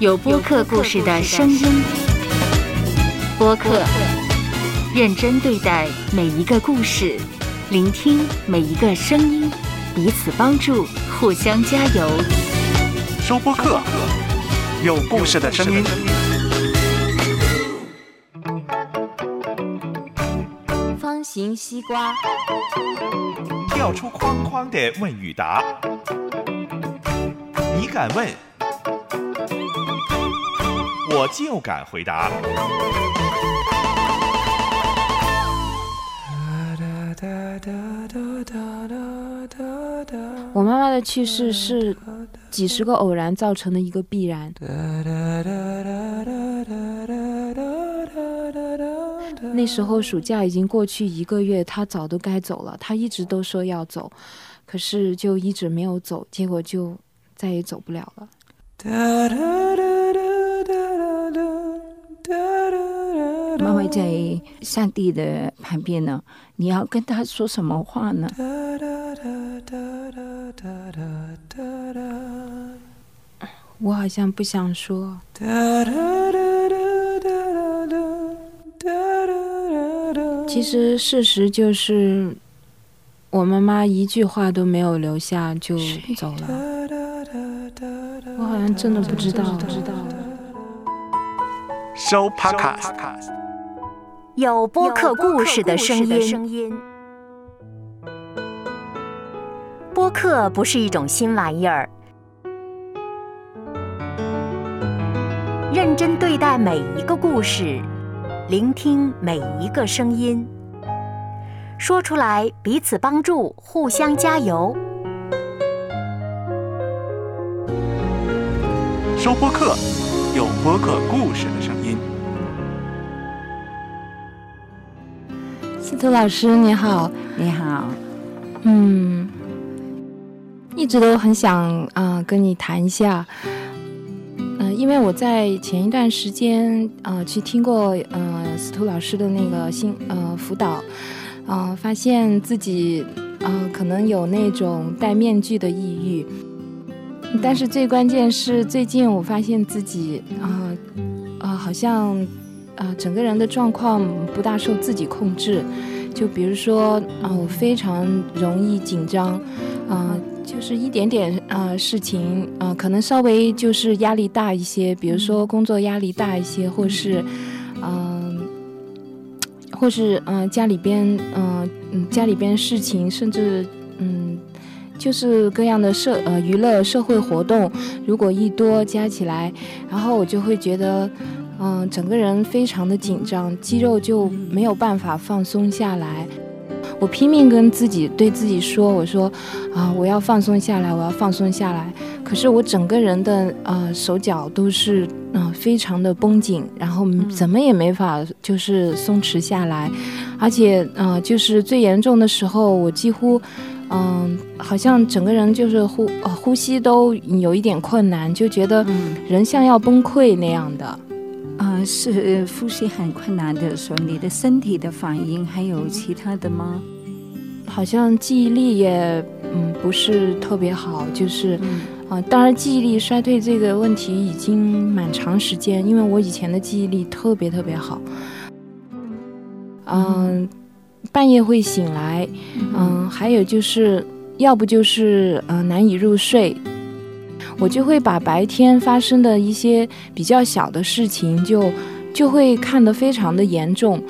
有播客故事的声音。播客，认真对待每一个故事，聆听每一个声音，彼此帮助，互相加油。收播客，有故事的声音。方形西瓜，跳出框框的问与答，你敢问，我就敢回答。我妈妈的去世是几十个偶然造成的一个必然。那时候暑假已经过去一个月，她早都该走了。她一直都说要走，可是就一直没有走，结果就再也走不了了。在上帝的旁边呢，你要跟他说什么话呢？我好像不想说。其实事实就是，我妈妈一句话都没有留下就走了。我好像真的不知道，不知道。收 Podcast。有播客故事的声音。播客不是一种新玩意儿，认真对待每一个故事，聆听每一个声音，说出来彼此帮助，互相加油。收播客，有播客故事的声音。司徒老师你好，你好，嗯，一直都很想啊、跟你谈一下，嗯、因为我在前一段时间啊、去听过呃司徒老师的那个新呃辅导，啊、发现自己啊、可能有那种戴面具的抑郁，但是最关键是最近我发现自己啊啊、好像啊、整个人的状况不大受自己控制。就比如说啊、我非常容易紧张，啊、就是一点点啊、事情啊、可能稍微就是压力大一些，比如说工作压力大一些，或是嗯、或是嗯、家里边嗯、嗯家里边事情，甚至嗯。就是各样的社呃娱乐社会活动，如果一多加起来，然后我就会觉得，嗯、整个人非常的紧张，肌肉就没有办法放松下来。我拼命跟自己对自己说，我说啊，我要放松下来，我要放松下来。可是我整个人的呃手脚都是嗯、呃非常的绷紧，然后怎么也没法就是松弛下来，而且呃就是最严重的时候，我几乎嗯、好像整个人就是呼呃呼吸都有一点困难，就觉得嗯，人像要崩溃那样的。啊、是呼吸很困难的时候，你的身体的反应还有其他的吗？好像记忆力也嗯不是特别好，就是嗯啊、当然记忆力衰退这个问题已经蛮长时间，因为我以前的记忆力特别特别好，嗯，半夜会醒来，嗯，还有就是要不就是呃难以入睡。我就会把白天发生的一些比较小的事情就就会看得非常的严重，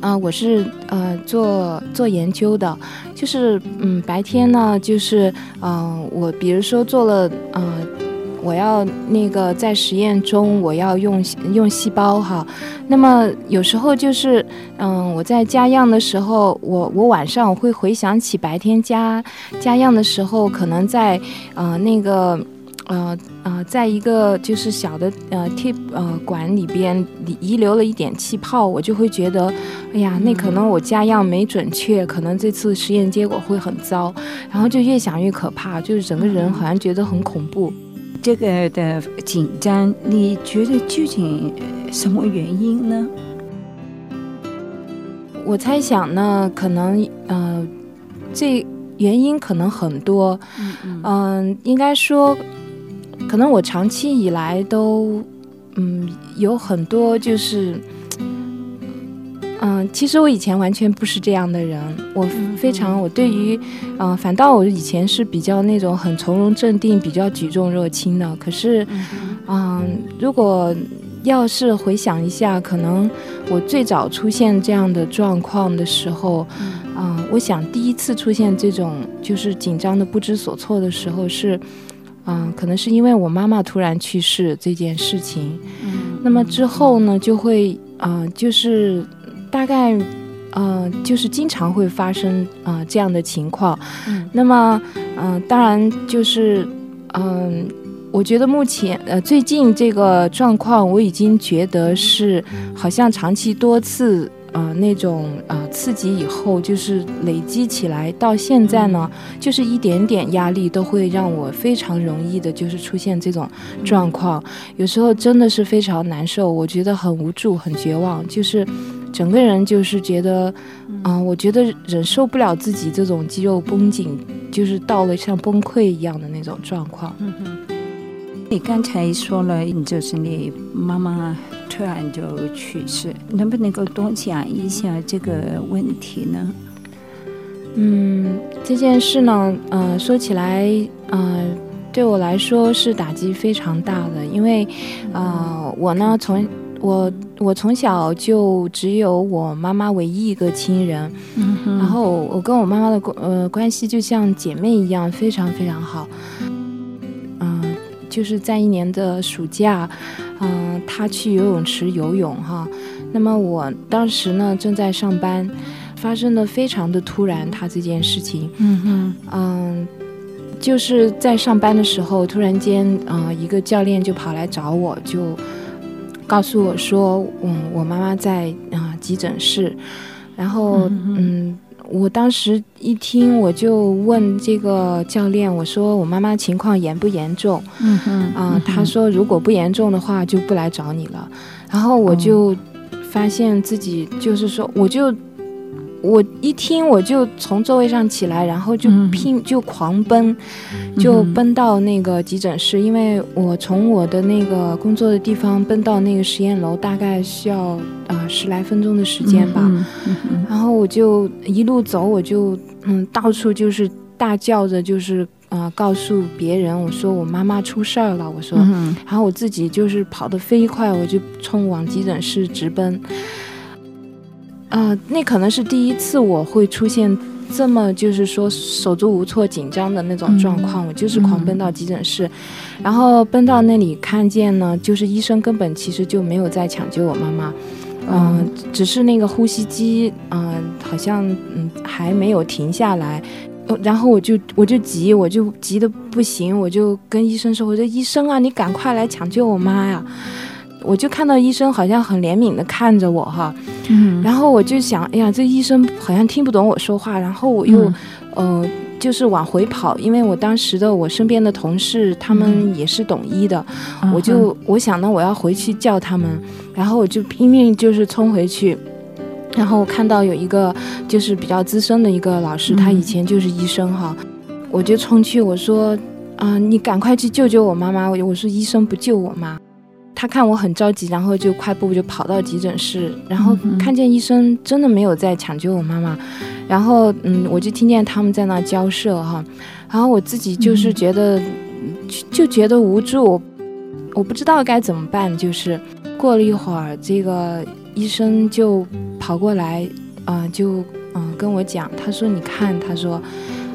啊、我是呃做做研究的，就是嗯白天呢就是嗯、我比如说做了呃我要那个在实验中我要用用细胞哈，那么有时候就是嗯我在加样的时候，我我晚上我会回想起白天加加样的时候，可能在呃那个。呃呃，在一个就是小的呃 tip 呃管里边里遗留了一点气泡，我就会觉得，哎呀，那可能我加样没准确，可能这次实验结果会很糟，然后就越想越可怕，就是整个人好像觉得很恐怖。这个的紧张，你觉得究竟呃什么原因呢？我猜想呢，可能呃，这原因可能很多，嗯嗯嗯、应该说，可能我长期以来都，嗯，有很多就是，嗯，其实我以前完全不是这样的人，我非常，我对于，嗯，反倒我以前是比较那种很从容镇定、比较举重若轻的。可是，嗯，如果要是回想一下，可能我最早出现这样的状况的时候，嗯，我想第一次出现这种就是紧张的不知所措的时候是。嗯，可能是因为我妈妈突然去世这件事情，嗯，那么之后呢，就会啊，就是大概，呃，就是经常会发生啊这样的情况，嗯，那么，嗯，当然就是，嗯，我觉得目前呃最近这个状况，我已经觉得是好像长期多次。呃，那种呃刺激以后，就是累积起来，到现在呢，就是一点点压力都会让我非常容易的，就是出现这种状况。有时候真的是非常难受，我觉得很无助、很绝望，就是整个人就是觉得，嗯，我觉得忍受不了自己这种肌肉绷紧，就是到了像崩溃一样的那种状况。嗯哼，你刚才说了，你就是你妈妈。突然就去世，能不能够多讲一下这个问题呢？嗯，这件事呢，呃，说起来，呃，对我来说是打击非常大的，因为，呃，我呢，从我我从小就只有我妈妈唯一一个亲人，嗯，然后我跟我妈妈的关呃关系就像姐妹一样，非常非常好。就是在一年的暑假，嗯，他去游泳池游泳哈。那么我当时呢正在上班，发生的非常的突然，他这件事情，嗯哼，嗯，就是在上班的时候，突然间，啊，一个教练就跑来找我，就告诉我说，嗯，我妈妈在啊急诊室，然后，嗯。我当时一听，我就问这个教练，我说我妈妈情况严不严重？嗯哼，啊，他说如果不严重的话，就不来找你了。然后我就发现自己就是说，我就。我一听，我就从座位上起来，然后就拼就狂奔，就奔到那个急诊室。因为我从我的那个工作的地方奔到那个实验楼，大概需要啊十来分钟的时间吧。然后我就一路走，我就嗯到处就是大叫着，就是啊告诉别人，我说我妈妈出事儿了。我说，然后我自己就是跑得飞快，我就冲往急诊室直奔。啊，那可能是第一次我会出现这么就是说手足无措、紧张的那种状况。我就是狂奔到急诊室，然后奔到那里看见呢，就是医生根本其实就没有在抢救我妈妈，嗯，只是那个呼吸机，嗯，好像嗯还没有停下来。然后我就我就急，我就急得不行，我就跟医生说：“我说医生啊，你赶快来抢救我妈呀！”我就看到医生好像很怜悯的看着我哈，嗯，然后我就想，哎呀，这医生好像听不懂我说话，然后我又，呃，就是往回跑，因为我当时的我身边的同事他们也是懂医的，我就我想呢，我要回去叫他们，然后我就拼命就是冲回去，然后看到有一个就是比较资深的一个老师，他以前就是医生哈，我就冲去我说，啊，你赶快去救救我妈妈，我我说医生不救我妈。他看我很着急，然后就快步就跑到急诊室，然后看见医生真的没有在抢救我妈妈，然后嗯，我就听见他们在那交涉哈，然后我自己就是觉得就觉得无助，我不知道该怎么办。就是过了一会儿，这个医生就跑过来，啊，就嗯跟我讲，他说你看，他说。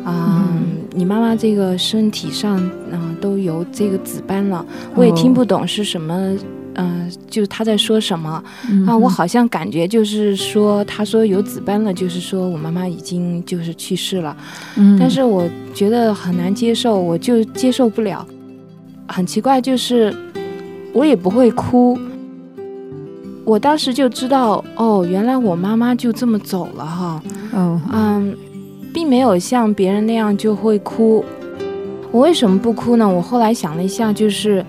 啊，你妈妈这个身体上，嗯，都有这个紫斑了。我也听不懂是什么，嗯，就是他在说什么。啊，我好像感觉就是说，他说有紫斑了，就是说我妈妈已经就是去世了。嗯，但是我觉得很难接受，我就接受不了。很奇怪，就是我也不会哭。我当时就知道，哦，原来我妈妈就这么走了哈。哦，嗯。并没有像别人那样就会哭，我为什么不哭呢？我后来想了一下，就是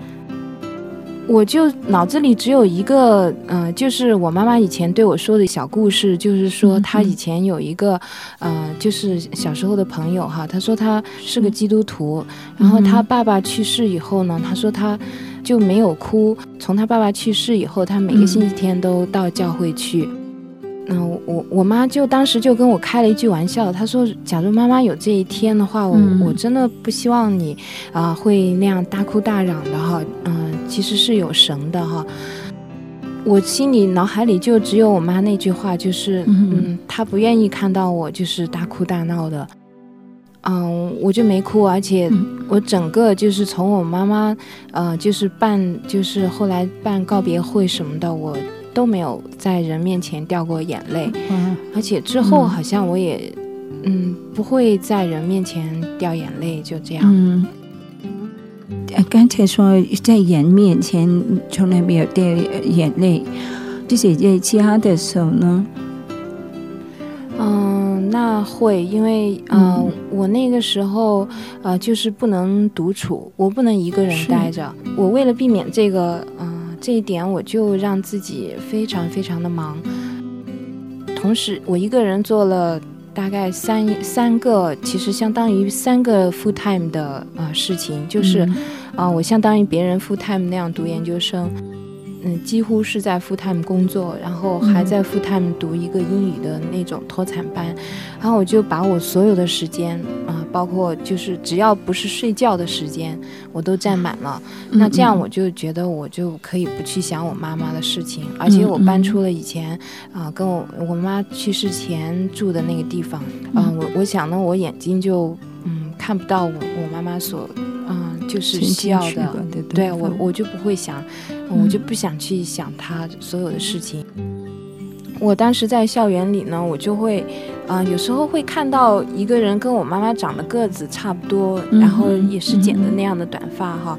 我就脑子里只有一个，嗯、就是我妈妈以前对我说的小故事，就是说嗯她以前有一个，呃，就是小时候的朋友哈，她说她是个基督徒，然后她爸爸去世以后呢，她说她就没有哭，从她爸爸去世以后，她每个星期天都到教会去。嗯，我我妈就当时就跟我开了一句玩笑，她说：“假如妈妈有这一天的话，我、嗯我真的不希望你啊、会那样大哭大嚷的哈。嗯、其实是有神的哈。我心里脑海里就只有我妈那句话，就是嗯嗯，她不愿意看到我就是大哭大闹的。嗯，我就没哭，而且嗯我整个就是从我妈妈，呃，就是办，就是后来办告别会什么的，我都没有在人面前掉过眼泪。哇，而且之后嗯好像我也，嗯，不会在人面前掉眼泪，就这样。嗯。呃刚才说在人面前从来没有掉眼泪，就是在家的时候呢，嗯，那会，因为呃，嗯我那个时候呃，就是不能独处，我不能一个人是待着。我为了避免这个，嗯、这一点，我就让自己非常非常的忙。同时，我一个人做了大概三三个，其实相当于三个 full time 的呃事情，就是。嗯啊、我相当于别人 full time 那样读研究生，嗯，几乎是在 full time 工作，然后还在 full time 读一个英语的那种脱产班，然后我就把我所有的时间啊、包括就是只要不是睡觉的时间，我都占满了。那这样我就觉得我就可以不去想我妈妈的事情，而且我搬出了以前啊、跟我我妈去世前住的那个地方，啊、我我想呢，我眼睛就嗯看不到我我妈妈所嗯就是需要的对我，我就不会想，嗯我就不想去想他所有的事情。我当时在校园里呢，我就会，啊、有时候会看到一个人跟我妈妈长得个子差不多，嗯然后也是剪的嗯那样的短发哈，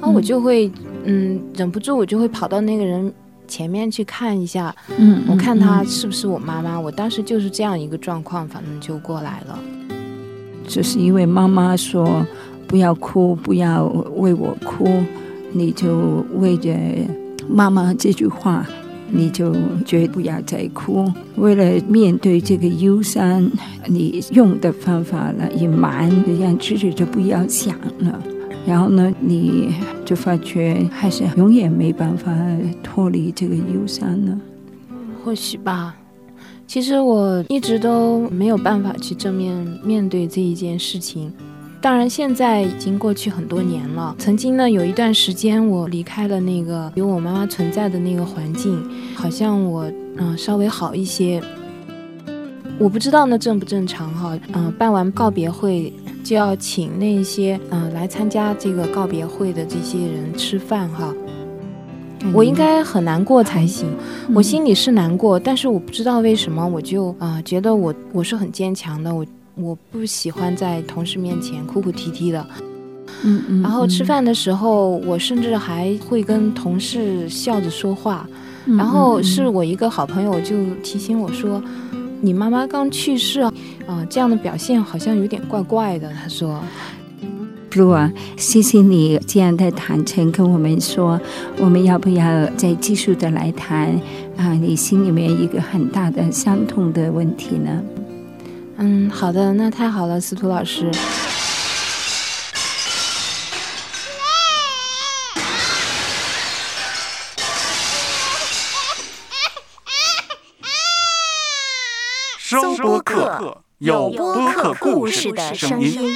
然后我就会，嗯，忍不住我就会跑到那个人前面去看一下，嗯，我看她嗯是不是我妈妈。我当时就是这样一个状况，反正就过来了。就是因为妈妈说不要哭，不要为我哭，你就为着妈妈这句话，你就绝不要再哭。为了面对这个忧伤，你用的方法了隐瞒，让自己就不要想了。然后呢，你就发觉还是永远没办法脱离这个忧伤了。或许吧。其实我一直都没有办法去正面面对这一件事情。当然，现在已经过去很多年了。曾经呢，有一段时间我离开了那个有我妈妈存在的那个环境，好像我嗯、呃稍微好一些。我不知道那正不正常哈。嗯、办完告别会就要请那些嗯、呃来参加这个告别会的这些人吃饭哈。我应该很难过才行。我心里是难过，但是我不知道为什么，我就啊、呃觉得我我是很坚强的，我我不喜欢在同事面前哭哭啼啼的。嗯嗯，然后吃嗯，饭的时候，我甚至还会跟同事笑着说话。嗯然后嗯是我一个好朋友就提醒我说：“你妈妈刚去世啊，啊、这样的表现好像有点怪怪的。”他说。Blue 啊，谢谢你这样的坦诚跟我们说，我们要不要再继续的来谈啊？你心里面一个很大的伤痛的问题呢？嗯，好的，那太好了，司徒老师。收播客，有播客故事的声音。